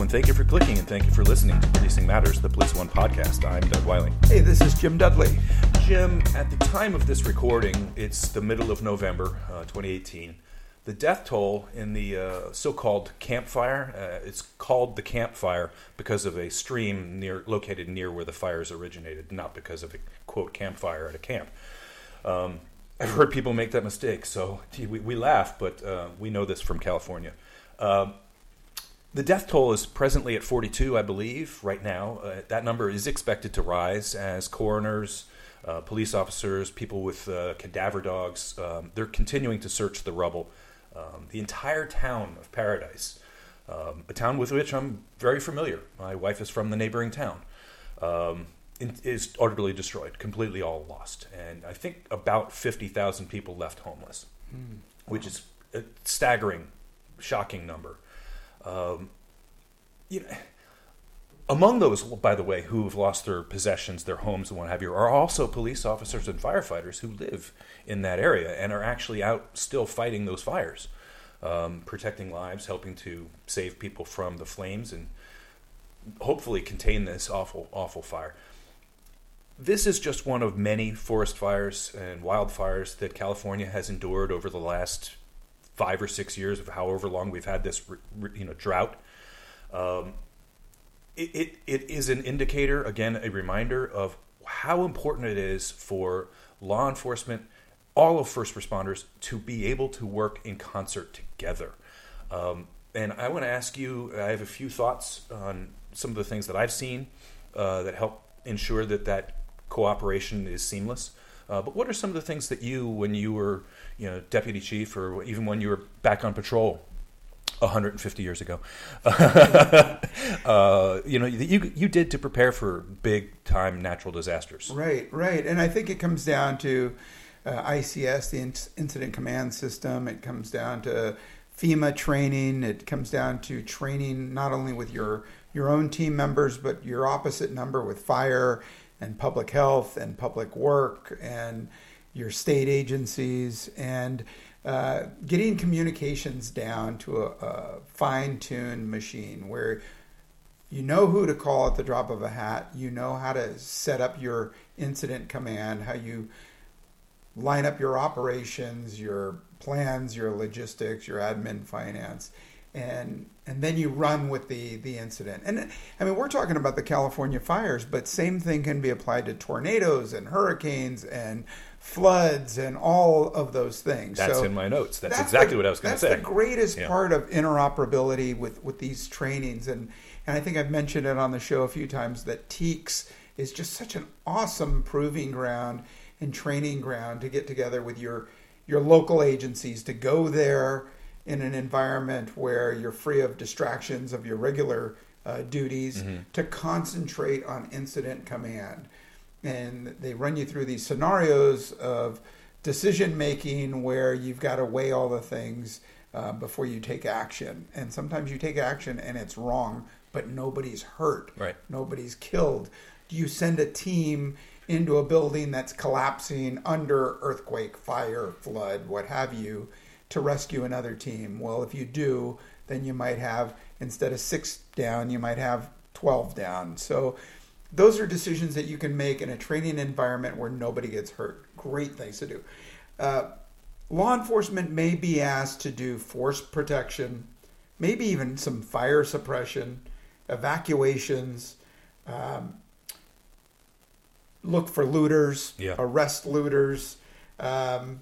Hello, and thank you for clicking and thank you for listening to Policing Matters, the Police One podcast. I'm Doug Wyllie. Hey, this is Jim Dudley. Jim, at the time of this recording, it's the middle of November, uh, 2018. The death toll in the uh, so-called campfire, uh, it's called the campfire because of a stream near located near where the fires originated, not because of a quote campfire at a camp. Um, I've heard people make that mistake, so we, we laugh, but uh, we know this from California. The death toll is presently at 42, I believe, right now. Uh, that number is expected to rise as coroners, uh, police officers, people with uh, cadaver dogs, um, they're continuing to search the rubble. Um, the entire town of Paradise, um, a town with which I'm very familiar. My wife is from the neighboring town. Um, is utterly destroyed, completely all lost, and I think about fifty thousand people left homeless, mm. which is a staggering, shocking number. Um, you know, among those, by the way, who have lost their possessions, their homes, and what have you, are also police officers and firefighters who live in that area and are actually out still fighting those fires, um, protecting lives, helping to save people from the flames, and hopefully contain this awful, awful fire. This is just one of many forest fires and wildfires that California has endured over the last five or six years of however long we've had this you know drought. Um, it, it, it is an indicator, again, a reminder of how important it is for law enforcement, all of first responders, to be able to work in concert together. Um, and I want to ask you, I have a few thoughts on some of the things that I've seen uh, that help ensure that that cooperation is seamless. Uh, but what are some of the things that you, when you were, you know, deputy chief, or even when you were back on patrol, 150 years ago, uh, you know, you you did to prepare for big time natural disasters. Right, right, and I think it comes down to uh, ICS, the Incident Command System. It comes down to FEMA training. It comes down to training not only with your your own team members, but your opposite number with fire and public health and public work and your state agencies and uh, getting communications down to a, a fine-tuned machine where you know who to call at the drop of a hat you know how to set up your incident command how you line up your operations your plans your logistics your admin finance and and then you run with the the incident. And I mean, we're talking about the California fires, but same thing can be applied to tornadoes and hurricanes and floods and all of those things. That's so in my notes. That's, that's exactly the, what I was going to say. That's the greatest yeah. part of interoperability with with these trainings, and and I think I've mentioned it on the show a few times that TEEX is just such an awesome proving ground and training ground to get together with your your local agencies to go there in an environment where you're free of distractions of your regular uh, duties mm-hmm. to concentrate on incident command. And they run you through these scenarios of decision making where you've got to weigh all the things uh, before you take action. And sometimes you take action and it's wrong, but nobody's hurt. Right. Nobody's killed. Do you send a team into a building that's collapsing under earthquake, fire, flood, what have you? To rescue another team. Well, if you do, then you might have, instead of six down, you might have 12 down. So those are decisions that you can make in a training environment where nobody gets hurt. Great things to do. Uh, law enforcement may be asked to do force protection, maybe even some fire suppression, evacuations, um, look for looters, yeah. arrest looters. Um,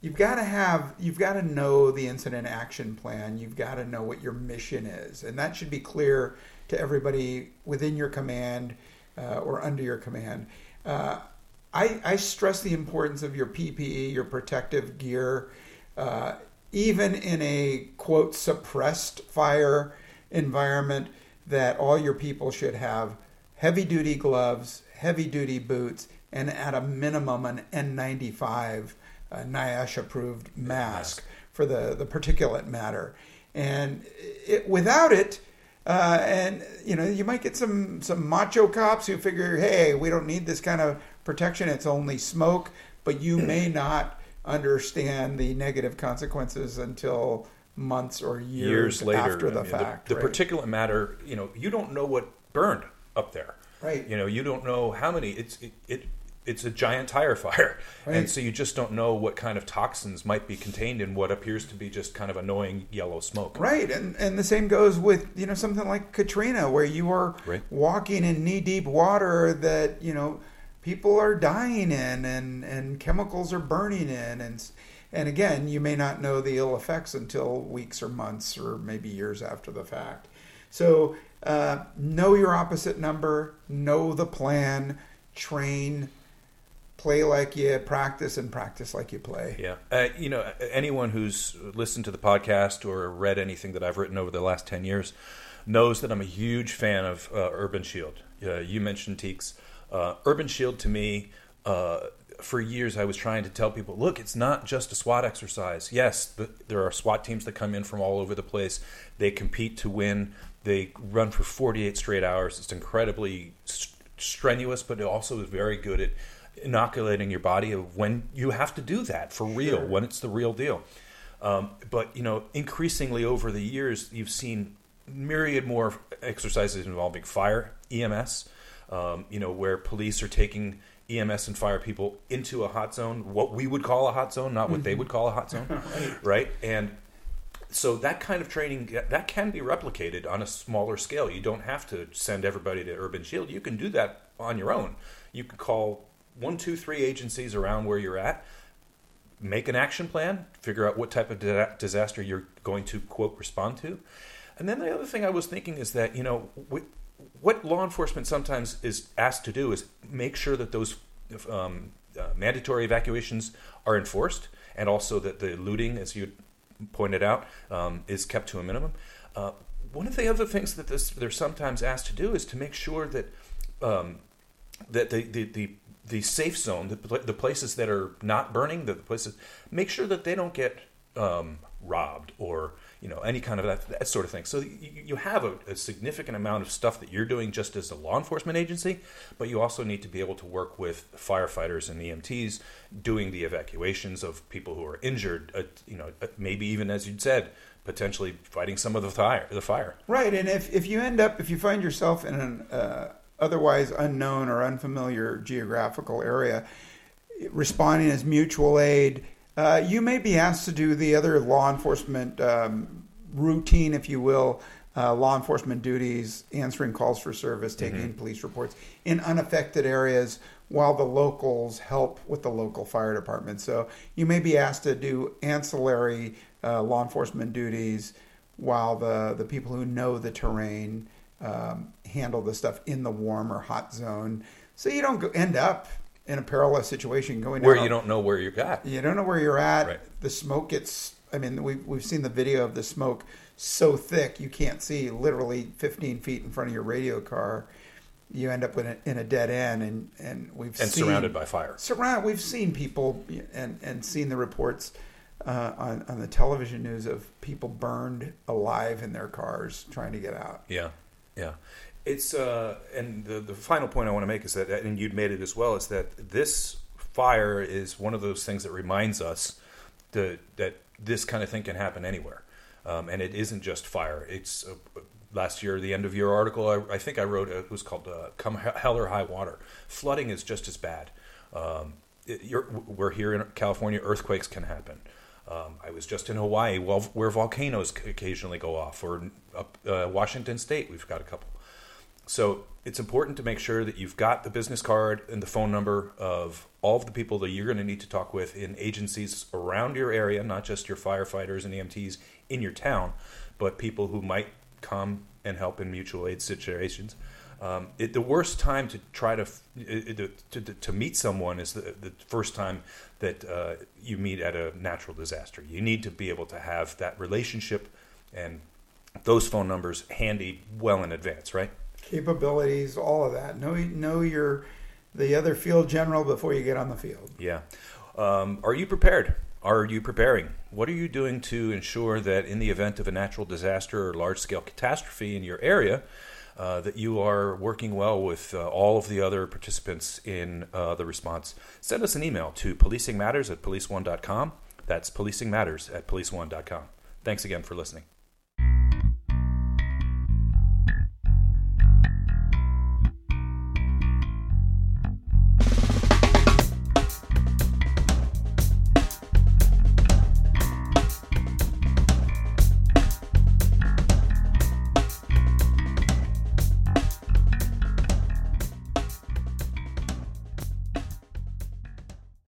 you've got to have you've got to know the incident action plan. You've got to know what your mission is. And that should be clear to everybody within your command uh, or under your command. Uh, I, I, stress the importance of your ppe your protective gear. Uh, even in a quote suppressed fire environment that all your people should have heavy duty gloves, heavy duty boots, and at a minimum an N95 uh, NIOSH approved mask for the, the particulate matter. And it, without it, uh, and you know, you might get some some macho cops who figure, hey, we don't need this kind of protection. It's only smoke. But you may not understand the negative consequences until months or years, years later after the I mean, fact. The, the right? particulate matter, you know, you don't know what burned up there. Right. You know, you don't know how many. It's it. it it's a giant tire fire, Right. and so you just don't know what kind of toxins might be contained in what appears to be just kind of annoying yellow smoke. Right, and and the same goes with you know something like Katrina, where you are Right. walking in knee deep water that you know people are dying in, and and chemicals are burning in, and and again, you may not know the ill effects until weeks or months or maybe years after the fact. So uh, know your opposite number, know the plan, train, play like you practice, and practice like you play. Yeah. Uh, you know, anyone who's listened to the podcast or read anything that I've written over the last 10 years knows that I'm a huge fan of uh, Urban Shield. Uh, you mentioned TEEX. Uh, Urban Shield to me, uh, for years I was trying to tell people look, it's not just a SWAT exercise. Yes, the, there are SWAT teams that come in from all over the place, they compete to win. They run for 48 straight hours. It's incredibly st- strenuous, but it also is very good at inoculating your body of when you have to do that for real, Sure. when it's the real deal. Um, but you know, increasingly over the years, you've seen myriad more exercises involving fire, EMS. Um, you know, where police are taking EMS and fire people into a hot zone, what we would call a hot zone, not what they would call a hot zone, right? And so that kind of training that can be replicated on a smaller scale. You don't have to send everybody to Urban Shield. You can do that on your own. You can call one, two, three agencies around where you're at, make an action plan, figure out what type of di- disaster you're going to quote respond to, and then the other thing I was thinking is that you know wh- what law enforcement sometimes is asked to do is make sure that those um, uh, mandatory evacuations are enforced, and also that the looting, as you pointed out, um, is kept to a minimum. Uh, one of the other things that this, they're sometimes asked to do is to make sure that um, that the, the, the, the safe zone, the, the places that are not burning, the places, make sure that they don't get um, robbed or you know any kind of that, that sort of thing. So you, you have a, a significant amount of stuff that you're doing just as a law enforcement agency, but you also need to be able to work with firefighters and EMTs doing the evacuations of people who are injured. Uh, you know, uh, maybe even as you'd said, potentially fighting some of the fire. The fire. Right, and if, if you end up if you find yourself in an uh, otherwise unknown or unfamiliar geographical area, responding as mutual aid, uh, you may be asked to do the other law enforcement um, routine, if you will, uh, law enforcement duties, answering calls for service, taking in police reports in unaffected areas while the locals help with the local fire department. So you may be asked to do ancillary uh, law enforcement duties while the, the people who know the terrain um, handle the stuff in the warm or hot zone. So you don't go, end up in a perilous situation going Where down you don't know where you're at. you don't know where you're at. Right. The smoke gets. I mean, we've we've seen the video of the smoke so thick you can't see literally 15 feet in front of your radio car. You end up in a, in a dead end, and and we've And seen, surrounded by fire. surround. We've seen people and and seen the reports uh, on on the television news of people burned alive in their cars trying to get out. Yeah, yeah. It's uh, and the the final point I want to make is that, and you'd made it as well, is that this fire is one of those things that reminds us that that this kind of thing can happen anywhere, um, and it isn't just fire. It's uh, last year, the end of your article, I, I think I wrote uh, it was called uh, "Come Hell or High Water." Flooding is just as bad. Um, it, we're here in California. Earthquakes can happen. Um, I was just in Hawaii, where volcanoes occasionally go off, or up uh, Washington State, we've got a couple. So it's important to make sure that you've got the business card and the phone number of all of the people that you're going to need to talk with in agencies around your area, not just your firefighters and EMTs in your town, but people who might come and help in mutual aid situations. Um, it, the worst time to try to, f- it- it- to to to meet someone is the, the first time that uh, you meet at a natural disaster. You need to be able to have that relationship and those phone numbers handy well in advance, right? Capabilities, all of that. Know know your the other field general before you get on the field. Yeah. Um, are you prepared? Are you preparing? What are you doing to ensure that in the event of a natural disaster or large scale catastrophe in your area, uh, that you are working well with uh, all of the other participants in uh, the response? Send us an email to policingmatters at policeone.com. That's policingmatters at policeone.com. Thanks again for listening.